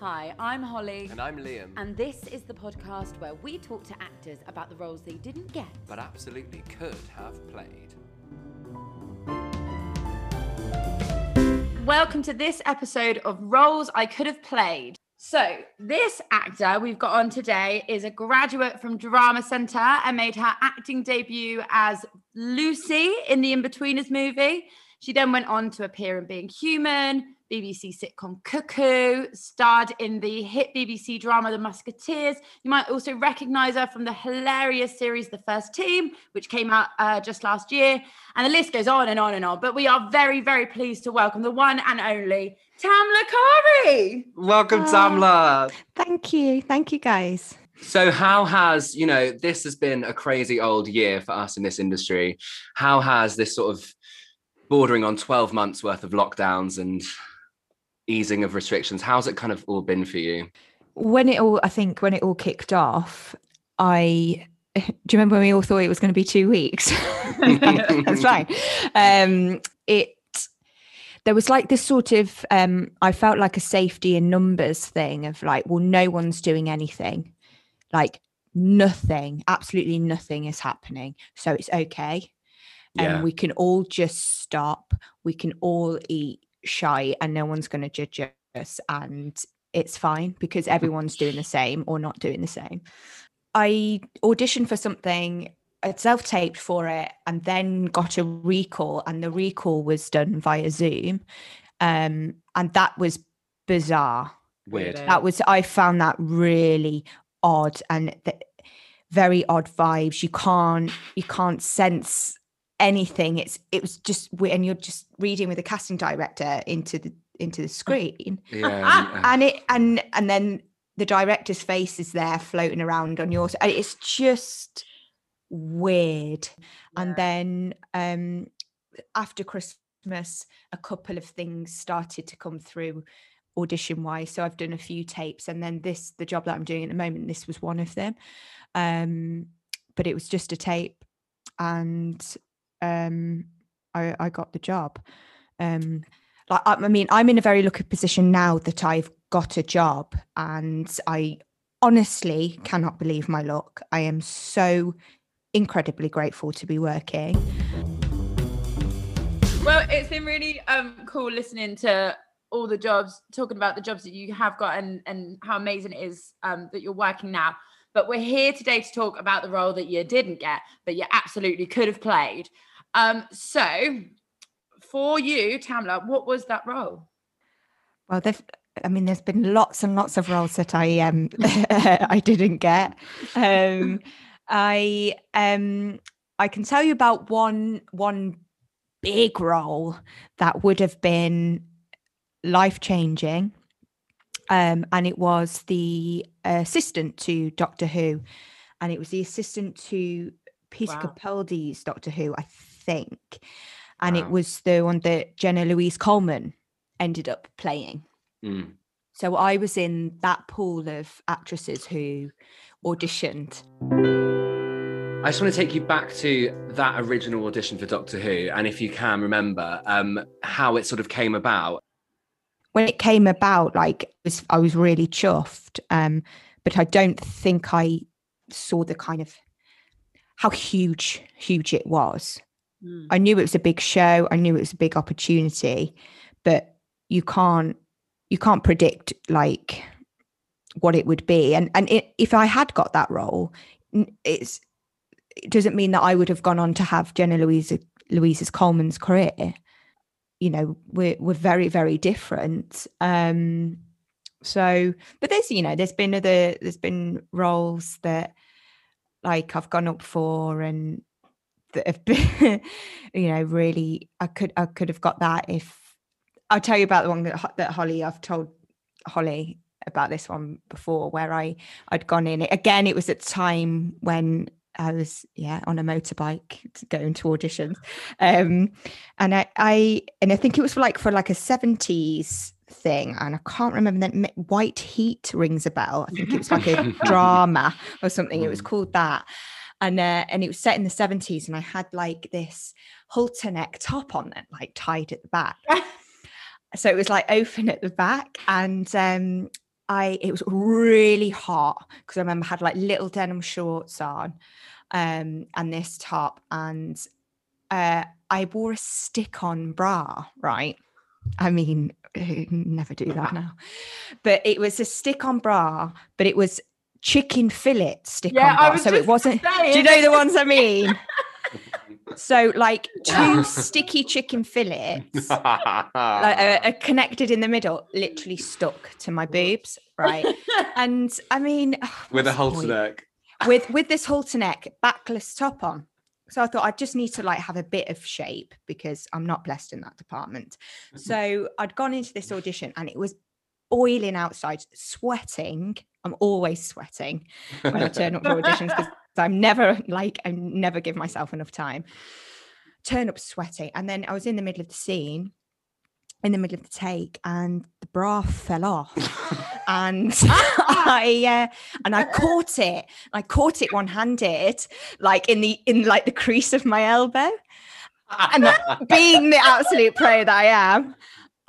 Hi, I'm Holly. And I'm Liam. And this is the podcast where we talk to actors about the roles they didn't get. but absolutely could have played. Welcome to this episode of Roles I Could Have Played. So, this actor we've got on today is a graduate from Drama Centre and made her acting debut as Lucy in the Inbetweeners movie. She then went on to appear in Being Human, BBC sitcom Cuckoo, starred in the hit BBC drama The Musketeers. You might also recognise her from the hilarious series The First Team, which came out uh, just last year. And the list goes on and on and on. But we are very, very pleased to welcome the one and only Tamla Kari. Welcome, Ah. Tamla. Thank you. Thank you, guys. So, how has, you know, this has been a crazy old year for us in this industry. How has this sort of bordering on 12 months worth of lockdowns and easing of restrictions, how's it kind of all been for you? When it all, I think, when it all kicked off, I do you remember when we all thought it was going to be two weeks? That's fine. Um, it there was like this sort of um, I felt like a safety in numbers thing of like, well, no one's doing anything, like nothing, absolutely nothing is happening, so it's okay. and Yeah. we can all just stop. We can all eat shy, and no one's going to judge us, and it's fine because everyone's doing the same or not doing the same. I auditioned for something. I self taped for it and then got a recall, and the recall was done via Zoom. Um, and that was bizarre Weird. That was i found that really odd and th- very odd vibes you can't you can't sense anything it's it was just we- and you're just reading with the casting director into the into the screen. Yeah. and it and and then the director's face is there floating around on yours it's just weird. And then um after christmas a couple of things started to come through audition wise so i've done a few tapes and then this the job that i'm doing at the moment this was one of them. Um but it was just a tape and um i i got the job um like I mean, I'm in a very lucky position now that I've got a job, and I honestly cannot believe my luck. I am so incredibly grateful to be working. Well, it's been really um cool listening to all the jobs, talking about the jobs that you have got and and how amazing it is um that you're working now. But we're here today to talk about the role that you didn't get, but you absolutely could have played. Um, so for you, Tamla, what was that role? Well, they've. I mean, there's been lots and lots of roles that I um I didn't get. Um, I um I can tell you about one one big role that would have been life changing. Um, and it was the assistant to Doctor Who, and it was the assistant to Peter Wow. Capaldi's Doctor Who, I think, and it was the one that Jenna Louise Coleman ended up playing. Mm. So I was in that pool of actresses who auditioned. I just want to take you back to that original audition for Doctor Who, and if you can remember um, how it sort of came about. When it came about, like it was, I was really chuffed. Um, but I don't think I saw the kind of how huge, huge it was. I knew it was a big show. I knew it was a big opportunity, but you can't you can't predict like what it would be. And and it, if I had got that role, it's it doesn't mean that I would have gone on to have Jenna Louise Louise's Coleman's career. You know, we're we're very very different. Um, so, but there's you know there's been other there's been roles that like I've gone up for and that have been you know really I could I could have got that if I'll tell you about the one that that Holly I've told Holly about this one before where I I'd gone in. Again it was at the time when I was yeah on a motorbike going to auditions. Um and I, I and I think it was for like for like a 70s thing and I can't remember that White Heat rings a bell. I think it was like a drama or something. It was called that and uh, and it was set in the 70s and I had like this halter neck top on it like tied at the back so it was like open at the back and um I it was really hot because I remember I had like little denim shorts on, um, and this top, and uh, I wore a stick-on bra, right? I mean, never do that now. But it was a stick-on bra, but it was chicken fillet stick-on Yeah, I bra, was so it wasn't. saying. Do you know the ones I mean? So like two sticky chicken fillets like, uh, uh, connected in the middle, literally stuck to my boobs, right? And I mean, With a halter neck. with with this halter neck, backless top on. So I thought I just need to like have a bit of shape because I'm not blessed in that department. So I'd gone into this audition and it was boiling outside, sweating. I'm always sweating when I turn up for auditions because I'm never like I never give myself enough time. Turn up sweating, and then I was in the middle of the scene, in the middle of the take, and the bra fell off, and I uh, and I caught it. I caught it one handed, like in the in like the crease of my elbow, and being the absolute pro that I am.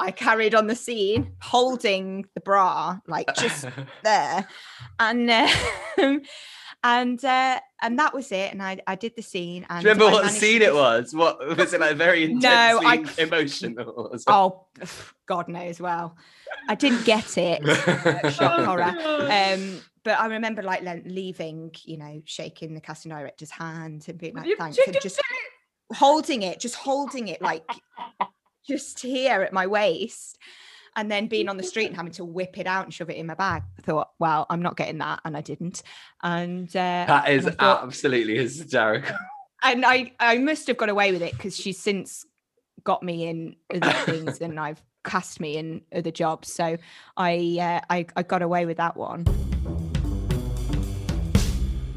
I carried on the scene, holding the bra like just there and uh, and uh, and that was it and I, I did the scene and Do you remember I what managed to scene it was? What was it like? Very intense, No, I emotional. oh god knows well i didn't get it shock horror um but i remember like leaving you know shaking the casting director's hand and being like You thanks and just holding it just holding it like just here at my waist and then being on the street and having to whip it out and shove it in my bag i thought well i'm not getting that and i didn't and uh That is and thought- absolutely hysterical. and I I must have got away with it because she's since got me in other things and I've cast me in other jobs. So I uh, I I got away with that one.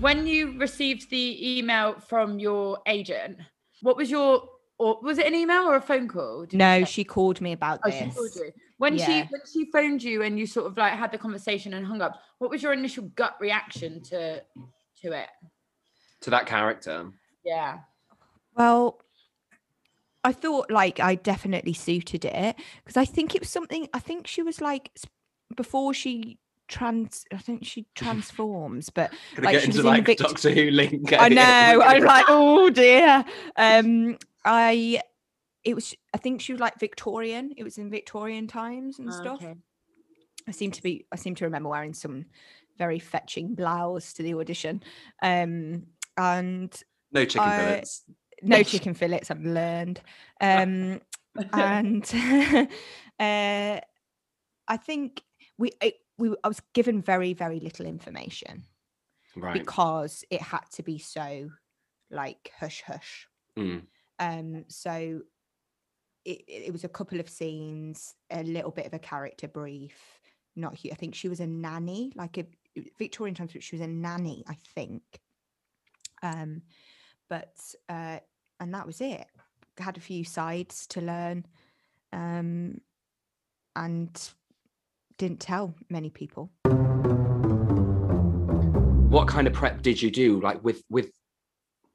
when you received the email from your agent, what was your or was it an email or a phone call? Did No, she called me about Oh, this. she called you. When she when she phoned you and you sort of like had the conversation and hung up, what was your initial gut reaction to to it? To that character. Yeah. Well, I thought like I definitely suited it because I think it was something. I think she was like before she trans. I think she transforms, but Like, get she into was in like Vict- Doctor Who link. I know. I'm gonna- like, oh dear. Um, I it was. I think she was like Victorian. It was in Victorian times and stuff. Okay. I seem to be. I seem to remember wearing some very fetching blouse to the audition. Um, and no chicken I- fillets. no chicken fillets. I've learned. Um, and uh, I think we. It, we. I was given very very little information Right. because it had to be so like hush hush. Mm. Um, so it, it was a couple of scenes, a little bit of a character brief. Not I think she was a nanny, like a Victorian times. but She was a nanny, I think. Um, but uh, and that was it. Had a few sides to learn, um, and didn't tell many people. What kind of prep did you do? Like with with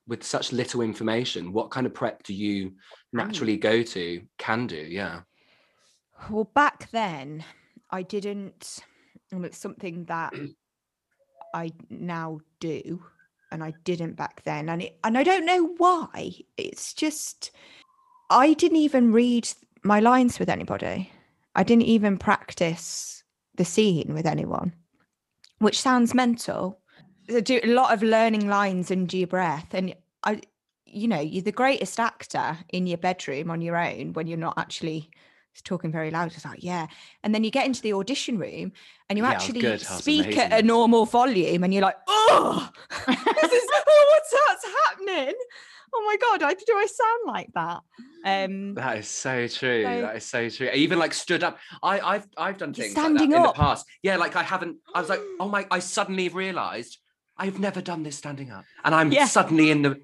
with such little information, what kind of prep do you naturally go to? Can do, yeah. Well, back then, I didn't. And it's something that I now do, and I didn't back then, and it, and I don't know why. It's just I didn't even read my lines with anybody. I didn't even practice the scene with anyone, which sounds mental. Do a lot of learning lines under your breath, and I, you know, you're the greatest actor in your bedroom on your own when you're not actually talking very loud. It's like, yeah. And then you get into the audition room and you Yeah, actually good. Speak at a normal volume and you're like, oh, this is, oh, what's that's happening? Oh my God, I, do I sound like that? Um, That is so true. So- that is so true. I even like stood up. I, I've I've done things like that standing in the past. Yeah, like I haven't. I was like, oh my! I suddenly realised I've never done this standing up, and I'm Yeah. suddenly in the.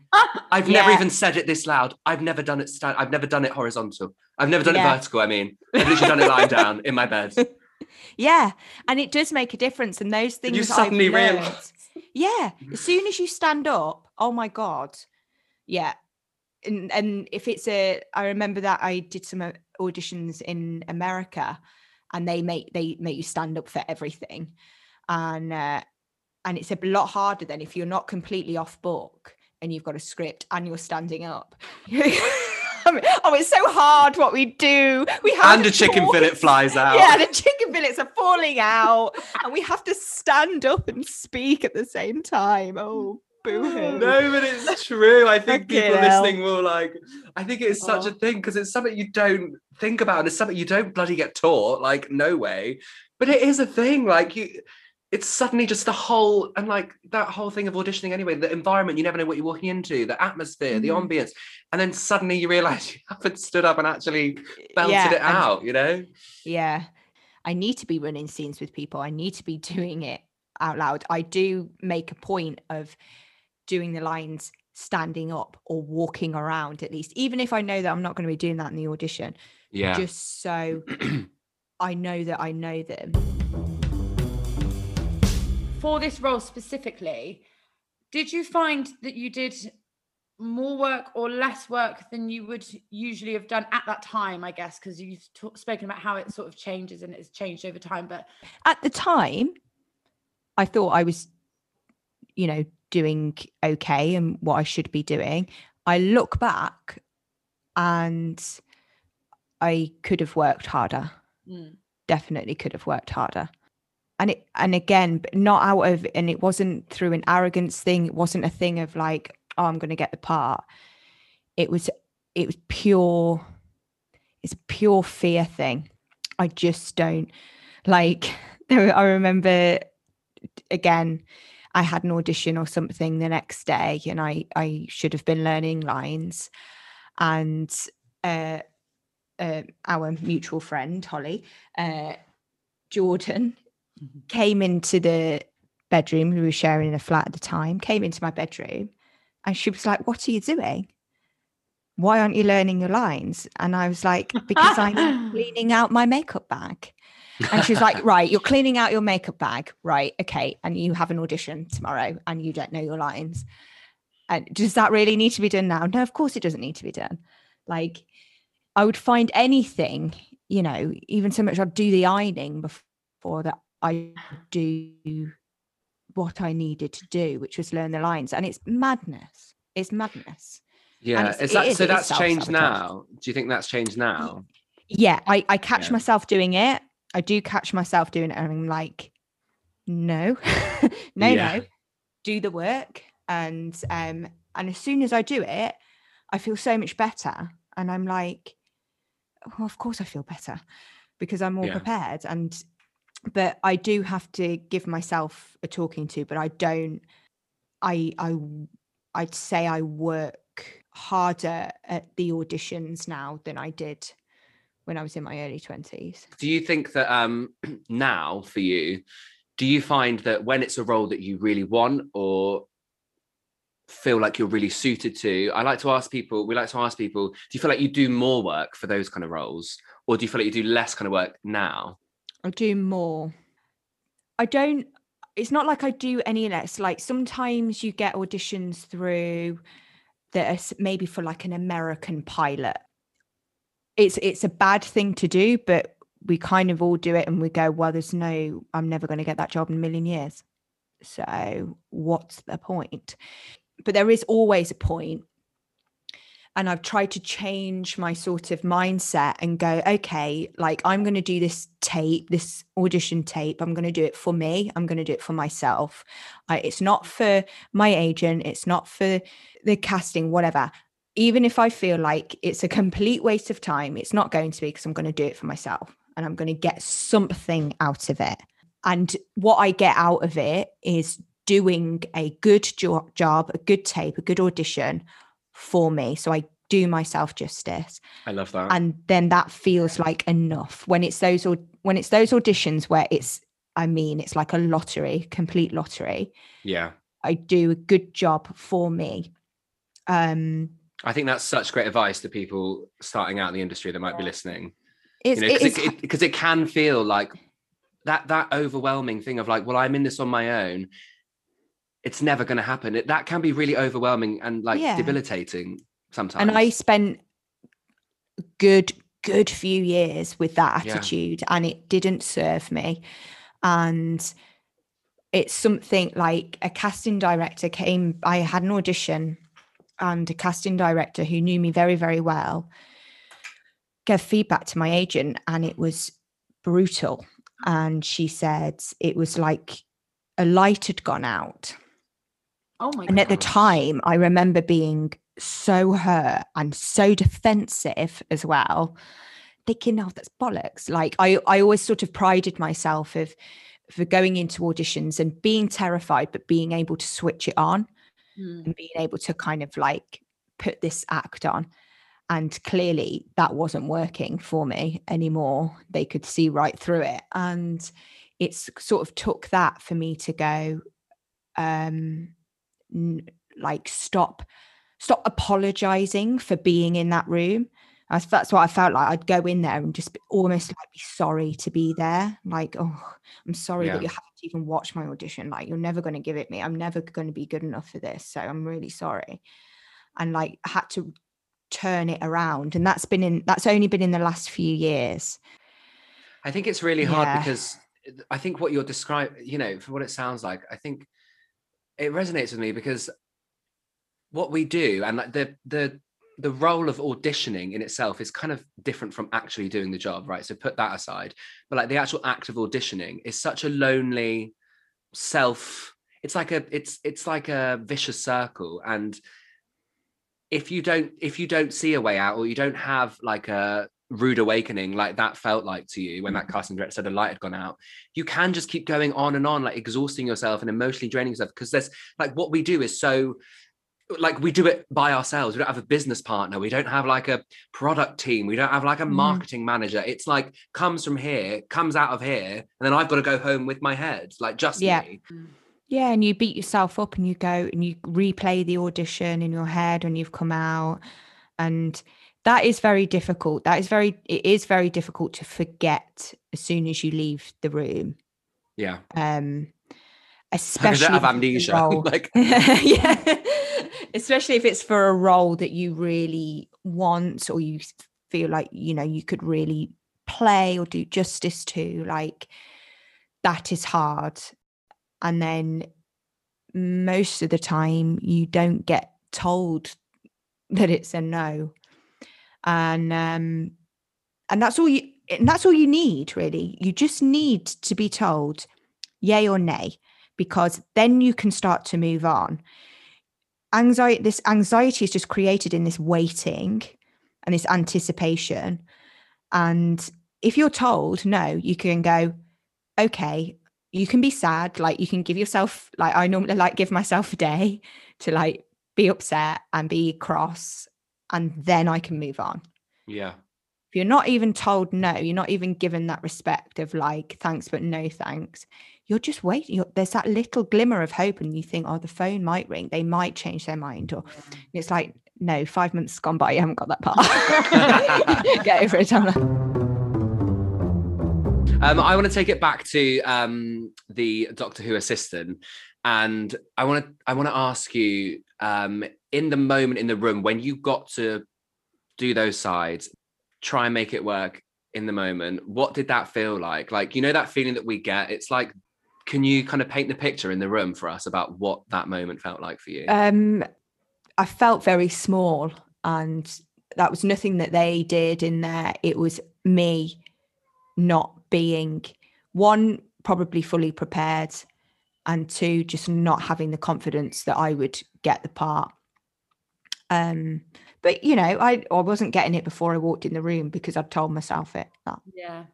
I've never even said it this loud. I've never done it. Stand, I've never done it horizontal. I've never done Yeah. it vertical. I mean, I've literally done it lying down in my bed. yeah. And it does make a difference. And those things you suddenly realise? Yeah. As soon as you stand up, oh my God. Yeah. And and if it's a I remember that I did some uh, auditions in America and they make they make you stand up for everything and uh, and it's a lot harder than if you're not completely off book and you've got a script and you're standing up I mean, oh it's so hard what we do we have and a chicken fillet flies out yeah the chicken fillets are falling out and we have to stand up and speak at the same time oh boo-hoo No, but it's true. I think Fucking people hell. listening will like. I think it's such oh. a Oh. thing because it's something you don't think about, and it's something you don't bloody get taught. Like, no way. But it is a thing. Like you, it's suddenly just the whole and like that whole thing of auditioning. Anyway, the environment you never know what you're walking into, the atmosphere, the Mhm. ambience, and then suddenly you realize you haven't stood up and actually belted Yeah, it and- out. You know. Yeah. I need to be running scenes with people. I need to be doing it out loud. I do make a point of doing the lines standing up or walking around at least, even if I know that I'm not going to be doing that in the audition, Yeah. just so I know that I know them. For this role specifically, did you find that you did more work or less work than you would usually have done at that time? I guess because you've ta- spoken about how it sort of changes and it's changed over time. But At the time, I thought I was, you know, doing okay and what I should be doing. I look back and I could have worked harder. mm, definitely could have worked harder and it and again not out of and it wasn't through an arrogance thing it wasn't a thing of like oh i'm going to get the part. It was it was pure it's pure fear thing. I just don't like i remember again i had an audition or something the next day and i i should have been learning lines. And uh uh, our mutual friend Holly, uh, Jordan, Mhm. came into the bedroom. We were sharing in a flat at the time. Came into my bedroom, and she was like, "What are you doing? Why aren't you learning your lines?" And I was like, "Because I'm cleaning out my makeup bag." And she was like, "Right, you're cleaning out your makeup bag, right? Okay, and you have an audition tomorrow, and you don't know your lines. And does that really need to be done now? No, of course it doesn't need to be done. Like." I would find anything, you know, even so much I'd do the ironing before that I do what I needed to do, which was learn the lines. And it's madness. It's madness. Yeah. it's- Is that is- so? That's changed now. Do you think that's changed now? Yeah, I, I catch Yeah. myself doing it. I do catch myself doing it and I'm like, no, no, Yeah. no, do the work. And um, and as soon as I do it, I feel so much better. And I'm like, well, of course I feel better because I'm more Yeah. prepared. And but I do have to give myself a talking to, but I don't I I I'd say I work harder at the auditions now than I did when I was in my early 20s. do you think that um now for you do you find that when it's a role that you really want or feel like you're really suited to i like to ask people we like to ask people do you feel like you do more work for those kind of roles or do you feel like you do less kind of work now I do more. I don't it's not like I do any less. Like sometimes you get auditions through that are maybe for like an American pilot. It's it's a bad thing to do, but we kind of all do it and we go, well, there's no, I'm never going to get that job in a million years. So what's the point? But there is always a point and I've tried to change my sort of mindset and go, okay, like I'm going to do this tape, this audition tape. I'm going to do it for me. I'm going to do it for myself. I, it's not for my agent. It's not for the casting, whatever. Even if I feel like it's a complete waste of time, it's not going to be because I'm going to do it for myself and I'm going to get something out of it. And what I get out of it is doing a good jo- job, a good tape, a good audition for me. So I do myself justice. i love that And then that feels like enough. When it's those or when it's those auditions where it's I mean it's like a lottery, complete lottery. yeah I do a good job for me. Um i think that's such great advice to people starting out in the industry that might be listening it's you know it because is it, because it can feel like that that overwhelming thing of like well i'm in this on my own it's never going to happen it, that can be really overwhelming and like Yeah. debilitating sometimes and I spent a good good few years with that Yeah. attitude and it didn't serve me. And it's something like a casting director came, I had an audition and a casting director who knew me very, very well gave feedback to my agent and it was brutal. And she said it was like a light had gone out. Oh my And at the time, I remember being so hurt and so defensive as well, thinking, oh, that's bollocks. Like I, I always sort of prided myself of for going into auditions and being terrified, but being able to switch it on Mm. and being able to kind of like put this act on. And clearly that wasn't working for me anymore. They could see right through it. And it's sort of took that for me to go, um, like stop, stop apologizing for being in that room. I, that's what I felt like. I'd go in there and just be, almost like be sorry to be there. Like, oh, I'm sorry Yeah. that you have to even watch my audition. Like, you're never going to give it me. I'm never going to be good enough for this. So I'm really sorry. And like, I had to turn it around. And that's been in, that's only been in the last few years. I think it's really hard Yeah. because eh, I think what you're describing, you know, for what it sounds like, I think it resonates with me because what we do and like the the the role of auditioning in itself is kind of different from actually doing the job, right? So put that aside. But like the actual act of auditioning is such a lonely self it's like a it's it's like a vicious circle and if you don't if you don't see a way out or you don't have like a rude awakening like that felt like to you when that casting director said the light had gone out you can just keep going on and on like exhausting yourself and emotionally draining yourself because there's like what we do is so like we do it by ourselves we don't have a business partner we don't have like a product team we don't have like a Mhm. marketing manager it's like comes from here comes out of here and then i've got to go home with my head like just Yeah. me Yeah, and you beat yourself up and you go and you replay the audition in your head when you've come out. And that is very difficult. That is very it is very difficult to forget as soon as you leave the room. yeah Um especially i have amnesia like yeah. especially if it's for a role that you really want or you feel like you know you could really play or do justice to like that is hard and then most of the time you don't get told that it's a no and um and that's all you and that's all you need really. You just need to be told yay or nay because then you can start to move on. Anxiety this anxiety is just created in this waiting and this anticipation. And if you're told no you can go okay you can be sad like you can give yourself like i normally like give myself a day to like be upset and be cross and then i can move on yeah if you're not even told no, you're not even given that respect of like thanks but no thanks. You're just waiting. You're, there's that little glimmer of hope, and you think, oh, the phone might ring. They might change their mind, or it's like, no, five months gone by, you haven't got that part. Get over it, Tamla. Um, I want to take it back to um, the Doctor Who assistant, and I want to I want to ask you um, in the moment in the room when you got to do those sides, try and make it work in the moment. What did that feel like? Like you know that feeling that we get. It's like, can you kind of paint the picture in the room for us about what that moment felt like for you? Um, I felt very small, and that was nothing that they did in there. It was me not being one, probably fully prepared, and two, just not having the confidence that I would get the part. Um, but you know, I I wasn't getting it before I walked in the room because I'd told myself it that, Yeah.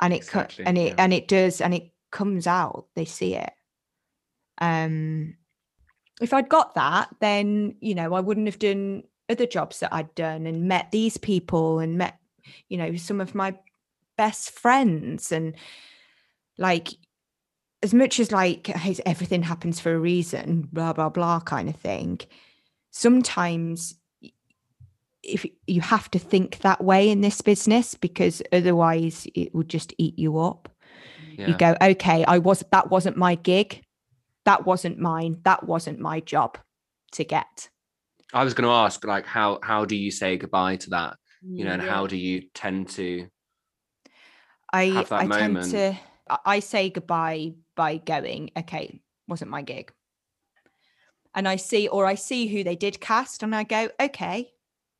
and it co- Exactly, and it yeah. and it does and it comes out. They see it. Um, if I'd got that, then you know I wouldn't have done other jobs that I'd done and met these people and met, you know, some of my best friends and like as much as like everything happens for a reason, blah blah blah kind of thing. Sometimes if you have to think that way in this business because otherwise it would just eat you up yeah. you go okay i was that wasn't my gig that wasn't mine that wasn't my job to get I was going to ask, like, how how do you say goodbye to that you know, and mm, how do you tend to I have that I tend moment. to I- I say goodbye by going, okay, wasn't my gig. And I see, or I see who they did cast, and I go, okay,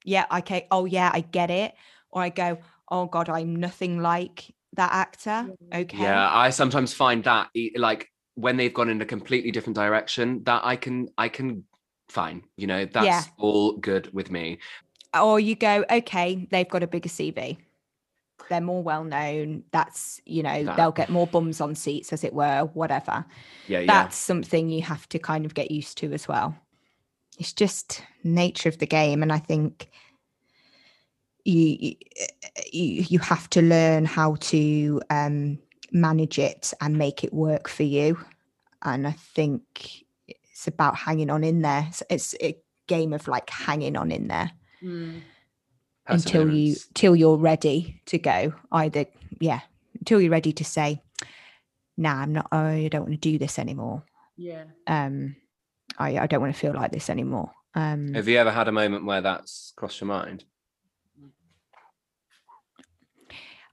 yeah, okay, oh yeah, I get it. Or I go, oh god, I'm nothing like that actor. Mm. Okay. Yeah, I sometimes find that like when they've gone in a completely different direction, that I can I can fine, you know, that's Yeah. all good with me. Or you go, okay, they've got a bigger CV. They're more well known. That's, you know, That- they'll get more bums on seats, as it were, whatever. Yeah, yeah. that's something you have to kind of get used to as well. It's just nature of the game, and I think you you you you have to learn how to um, manage it and make it work for you. And I think it's about hanging on in there. It's, it's a game of like hanging on in there Mm. Until you till you're ready to go. Either yeah, until you're ready to say, "Nah, I'm not. I don't want to do this anymore." Yeah. um I, I don't want to feel like this anymore. Um Have you ever had a moment where that's crossed your mind?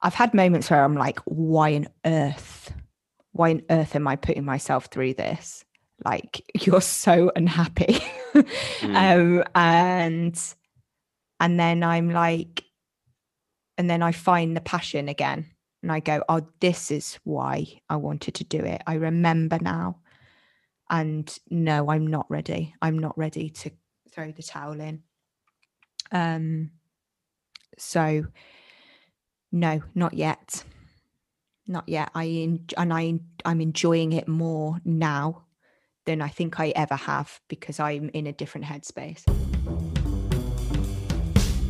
I've had moments where I'm like, why on earth? Why on earth am I putting myself through this? Like you're so unhappy. Mm. um and and then I'm like and then I find the passion again and I go, oh, this is why I wanted to do it. I remember now. And no, I'm not ready. I'm not ready to throw the towel in. Um so no, not yet. Not yet. I en- and I I'm enjoying it more now than I think I ever have because I'm in a different headspace.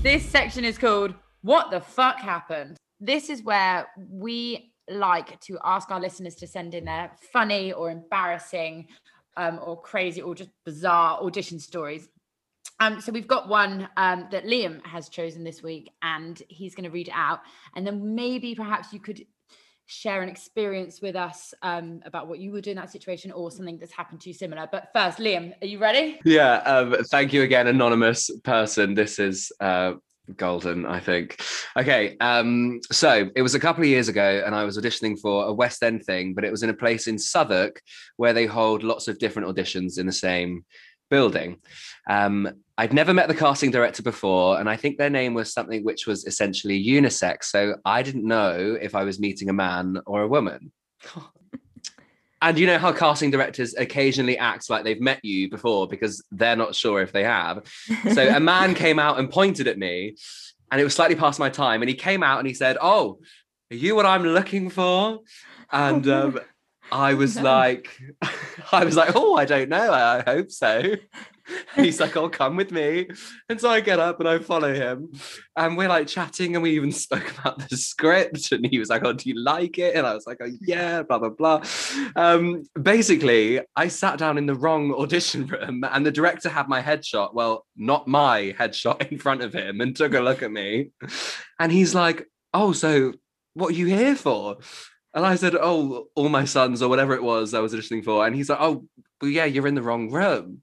This section is called What the Fuck Happened? This is where we like to ask our listeners to send in their funny or embarrassing um, or crazy or just bizarre audition stories. Um, so we've got one um, that Liam has chosen this week, and he's going to read it out. And then maybe perhaps you could share an experience with us um, about what you would do in that situation or something that's happened to you similar. But first, Liam, are you ready? Yeah, um, thank you again, anonymous person. This is uh, golden, I think. Okay, um, so it was a couple of years ago, and I was auditioning for a West End thing, but it was in a place in Southwark where they hold lots of different auditions in the same building. Um, I'd never met the casting director before, and I think their name was something which was essentially unisex. So I didn't know if I was meeting a man or a woman. And you know how casting directors occasionally act like they've met you before because they're not sure if they have. So a man came out and pointed at me, and it was slightly past my time. And he came out and he said, "Oh, are you what I'm looking for?" And um, I was No. like, I was like, "Oh, I don't know. I hope so." He's like, "Oh, come with me." And so I get up and I follow him, and we're like chatting, and we even spoke about the script. And he was like, "Oh, do you like it?" And I was like, "Oh, yeah." Blah blah blah. Um, basically, I sat down in the wrong audition room, and the director had my headshot. Well, not my headshot in front of him, and took a look at me, and he's like, "Oh, so what are you here for?" And I said, "Oh, all my sons or whatever it was I was auditioning for." And he's like, "Oh, well, yeah, you're in the wrong room."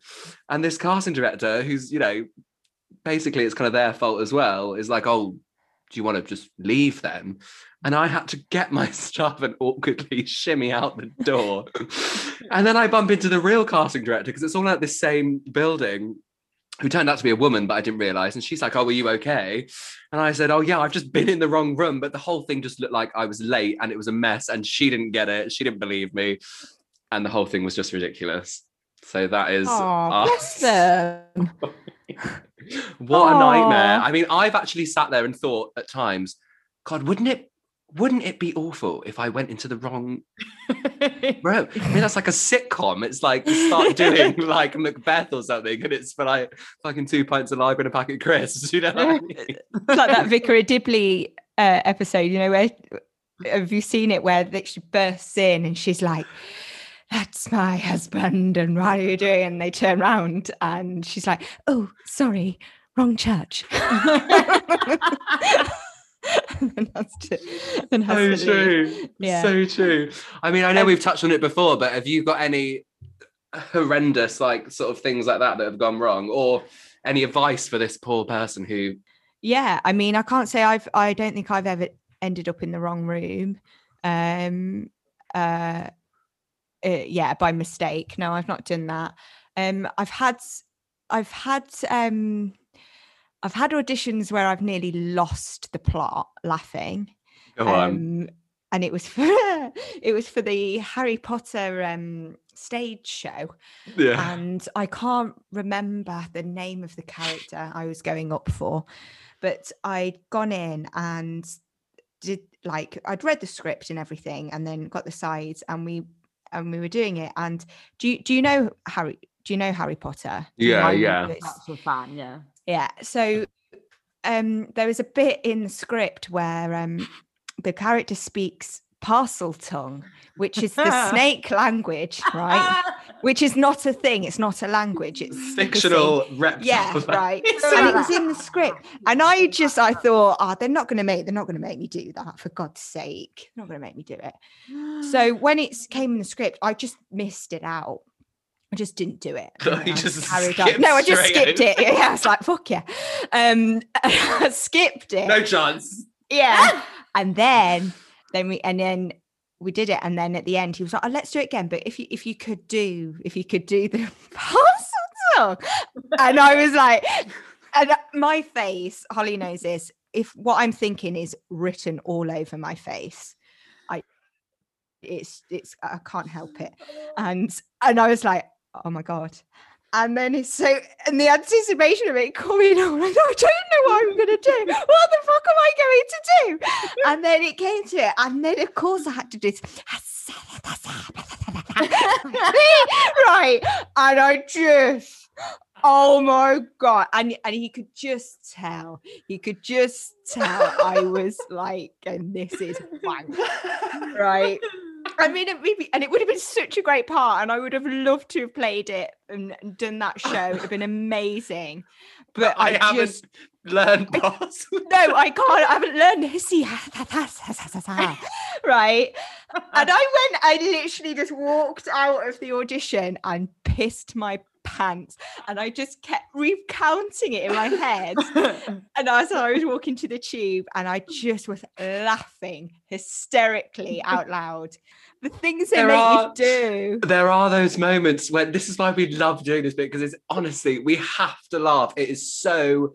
And this casting director, who's you know, basically it's kind of their fault as well, is like, "Oh, do you want to just leave then?" And I had to get my stuff and awkwardly shimmy out the door. and then I bump into the real casting director because it's all at the same building. Who turned out to be a woman, but I didn't realize. And she's like, Oh, were you okay? And I said, Oh, yeah, I've just been in the wrong room. But the whole thing just looked like I was late and it was a mess. And she didn't get it. She didn't believe me. And the whole thing was just ridiculous. So that is bless them. what a nightmare. I mean, I've actually sat there and thought at times, God, wouldn't it wouldn't it be awful if I went into the wrong room? I mean, that's like a sitcom. It's like start doing like Macbeth or something, and it's for like fucking two pints of lager and a packet of crisps. You know I mean? like that Vicar of Dibley uh, episode, you know, where have you seen it where that she bursts in and she's like, That's my husband, and what are you doing? And they turn around and she's like, Oh, sorry, wrong church. and that's to, and So to true. Yeah. So true. I mean, I know Um, we've touched on it before, but have you got any horrendous like sort of things like that that have gone wrong, or any advice for this poor person who yeah i mean i can't say i've i don't think i've ever ended up in the wrong room um uh, uh yeah by mistake no i've not done that um i've had i've had um i've had auditions where i've nearly lost the plot laughing Go on. um and it was for it was for the harry potter um stage show yeah. and I can't remember the name of the character I was going up for, but I'd gone in and did like I'd read the script and everything, and then got the sides, and we and we were doing it. And do you do you know Harry? Do you know Harry Potter? Yeah, yeah. this- That's a fan, yeah. Yeah. So um there was a bit in the script where um the character speaks Parseltongue, which is the snake language, right? Which is not a thing. It's not a language. It's. Fictional reptile. Yeah, right. So and it was in the script. And I just I thought, oh, they're not gonna make they're not gonna make me do that for God's sake. They're not gonna make me do it. So when it came in the script, I just missed it out. I just didn't do it. So you I just carried on. No, I just skipped in. it. Yeah, I was like, fuck yeah. Um I skipped it. no chance. Yeah. and then then we and then we did it. And then at the end he was like, oh, let's do it again. But if you if you could do, if you could do the parcel song. And I was like, and my face, Holly knows this. If what I'm thinking is written all over my face, I it's it's I can't help it. And and I was like, oh my God. And then it's so and the anticipation of it coming on, I don't know what I'm gonna do. What the fuck am I going to do? And then it came to it, and then of course I had to do this. right. And I just oh my god. And and he could just tell, he could just tell I was like, and this is wank. Right. I mean, it and it would have been such a great part, and I would have loved to have played it and, and done that show. It would have been amazing. But I, I, haven't just learned parcel. no, I can't. I haven't learned hissy. right. And I went, I literally just walked out of the audition and pissed my pants. And I just kept recounting it in my head. And as I was walking to the tube, and I just was laughing hysterically out loud. The things they There make are- you do. There are those moments when this is why we love doing this bit because it's honestly we have to laugh. It is so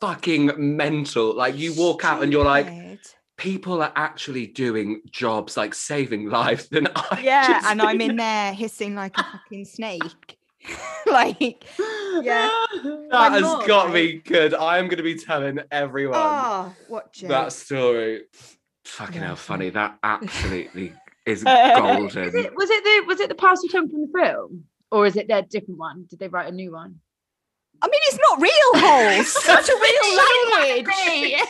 fucking mental. Like you walk out and you're like, people are actually doing jobs like saving lives. Then I yeah, just and I'm in there hissing like a fucking snake. like, yeah. that has not, got right? me good. I am going to be telling everyone ah, Oh, what joke. that story. Fucking Yeah, hell, funny. funny. That absolutely is Is golden. it, was it the was it the Parseltongue from the film, or is it their different one? Did they write a new one? I mean, it's not real holes. That's a real language.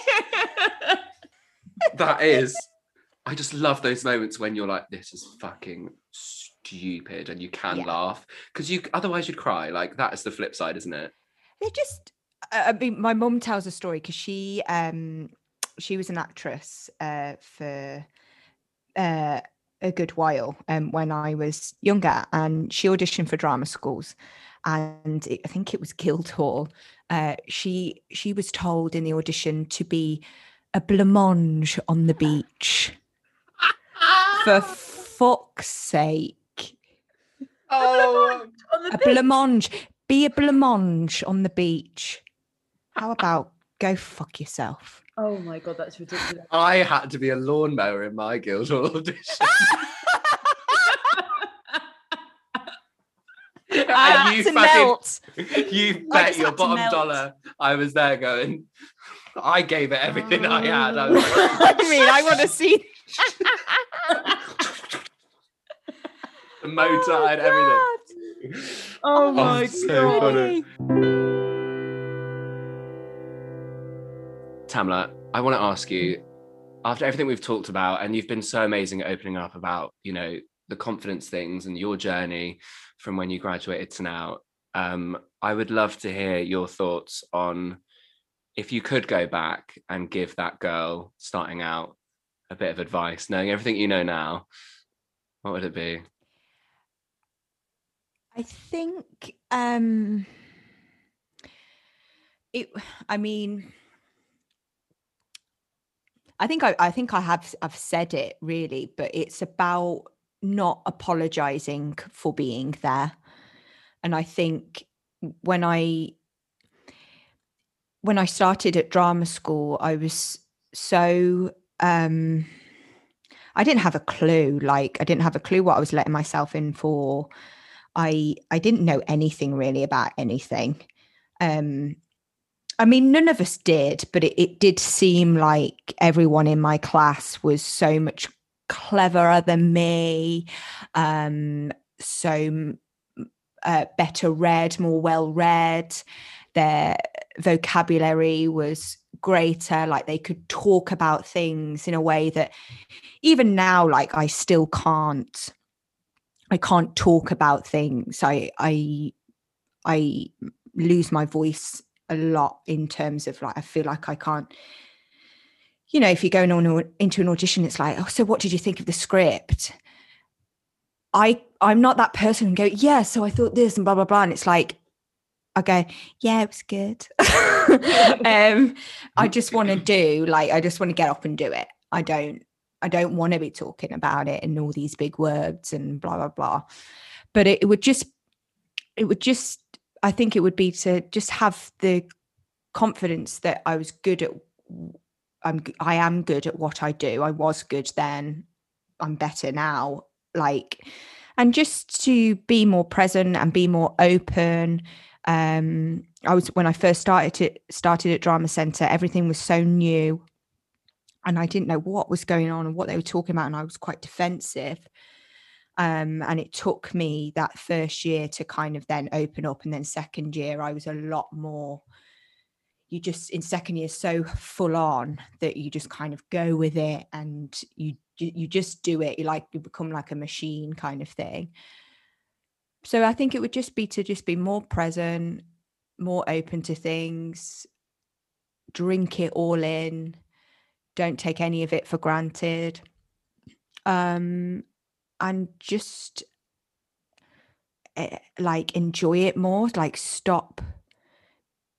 that is i just love those moments when you're like this is fucking stupid and you can Yeah. laugh because you otherwise you'd cry like that is the flip side isn't it They're just. I I mean, my mum tells a story because she um she was an actress uh for uh a good while um when I was younger, and she auditioned for drama schools, and it, I think it was Guildhall. Uh, she she was told in the audition to be a blancmange on the beach. For fuck's sake. Oh On the A beach. blancmange. Be a blancmange on the beach. How about go fuck yourself? Oh my god, that's ridiculous. i had to be a lawnmower in my guild audition I and ah, you had fucking you I bet your bottom dollar i was there going i gave it everything i had I was like, I mean, I want to see. The motor and everything Oh Oh, my so god. funny. Tamla, I want to ask you, after everything we've talked about, and you've been so amazing at opening up about, you know, the confidence things and your journey from when you graduated to now, um, I would love to hear your thoughts on if you could go back and give that girl starting out a bit of advice, knowing everything you know now, what would it be? I think um it I mean I think I, I think I have I've said it really, but it's about not apologizing for being there. And I think when I when I started at drama school, I was so um I didn't have a clue. Like I didn't have a clue what I was letting myself in for. I I didn't know anything really about anything. Um I mean, none of us did, but it, it did seem like everyone in my class was so much cleverer than me, um, so uh, better read, more well read. Their vocabulary was greater, like they could talk about things in a way that even now, like I still can't. I can't talk about things. I I I lose my voice a lot in terms of like I feel like I can't you know if you're going on into an audition it's like oh so what did you think of the script? I I'm not that person who go yeah so I thought this and blah blah blah and it's like I go yeah it was good. Um I just want to do like I just want to get up and do it. I don't I don't want to be talking about it and all these big words and blah blah blah but it, it would just it would just I think it would be to just have the confidence that I was good at I'm I am good at what I do. I was good then. I'm better now. Like and just to be more present and be more open. Um I was when I first started to started at Drama Centre, everything was so new and I didn't know what was going on and what they were talking about and I was quite defensive. Um, and it took me that first year to kind of then open up. And then second year, I was a lot more. You just in second year so full on that you just kind of go with it and you you just do it. You like you become like a machine kind of thing. So I think it would just be to just be more present, more open to things, drink it all in, don't take any of it for granted. Um, and just uh, like enjoy it more like stop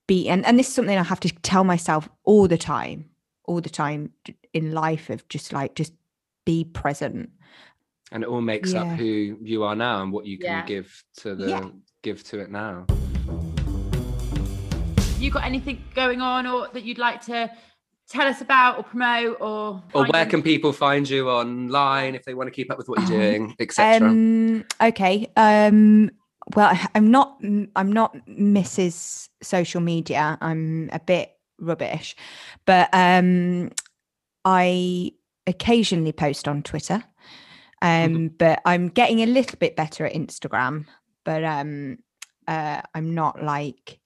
be and, and this is something i have to tell myself all the time all the time in life of just like just be present and it all makes yeah. up who you are now and what you can yeah. give to the yeah. give to it now you got anything going on or that you'd like to tell us about or promote or or where you? can people find you online if they want to keep up with what you're um, doing etc um, okay um well i'm not i'm not mrs social media i'm a bit rubbish but um i occasionally post on twitter um mm-hmm. but i'm getting a little bit better at instagram but um uh i'm not like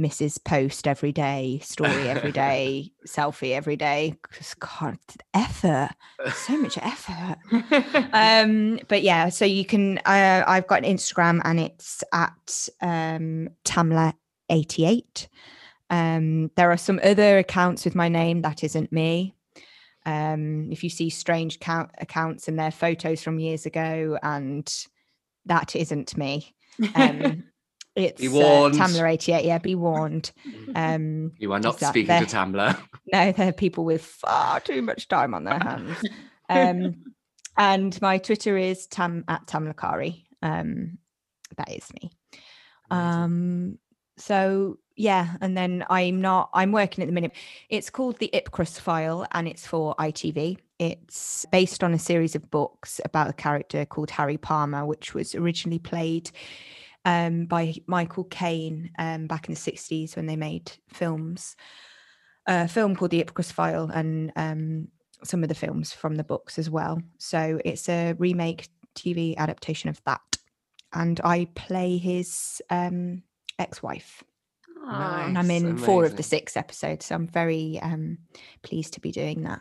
Mrs. Post every day, story every day, selfie every day. Because God, effort, so much effort. um, but yeah, so you can. Uh, I've got an Instagram and it's at um, Tamla88. Um, there are some other accounts with my name that isn't me. Um, if you see strange count accounts and they're photos from years ago, and that isn't me. Um, It's be uh, warned. Uh, Tamla 88. Yeah, be warned. Um, you are not speaking to Tamla. No, they're people with far too much time on their hands. um, and my Twitter is tam at Tamlakari. Um, that is me. Um, so yeah, and then I'm not. I'm working at the minute. It's called the Ipcress File, and it's for ITV. It's based on a series of books about a character called Harry Palmer, which was originally played um, by Michael Caine um, back in the 60s when they made films. A film called The Ipcress File and um, some of the films from the books as well. So it's a remake TV adaptation of that. And I play his um, ex wife. Nice. And I'm in Amazing. four of the six episodes. So I'm very um, pleased to be doing that.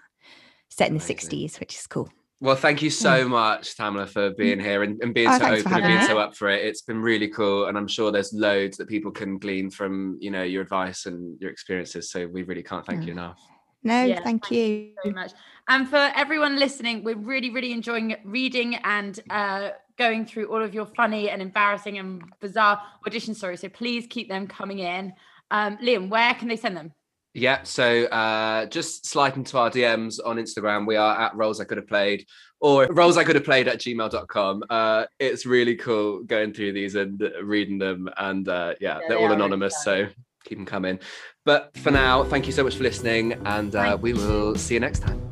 Set in Amazing. the 60s, which is cool. Well, thank you so much, Tamla, for being here and, and being oh, so open and being me. so up for it. It's been really cool. And I'm sure there's loads that people can glean from, you know, your advice and your experiences. So we really can't thank you enough. No, yeah, thank, thank, you. you very much. And for everyone listening, we're really, really enjoying reading and uh, going through all of your funny and embarrassing and bizarre audition stories. So please keep them coming in. Um, Liam, where can they send them? Yeah, so uh, just slide into our DMs on Instagram. We are at roles I could have played or roles I could have played at gmail.com. Uh, it's really cool going through these and reading them. And uh, yeah, Yeah, they're they all anonymous, so keep them coming. But for now, thank you so much for listening, and uh, we will see you next time.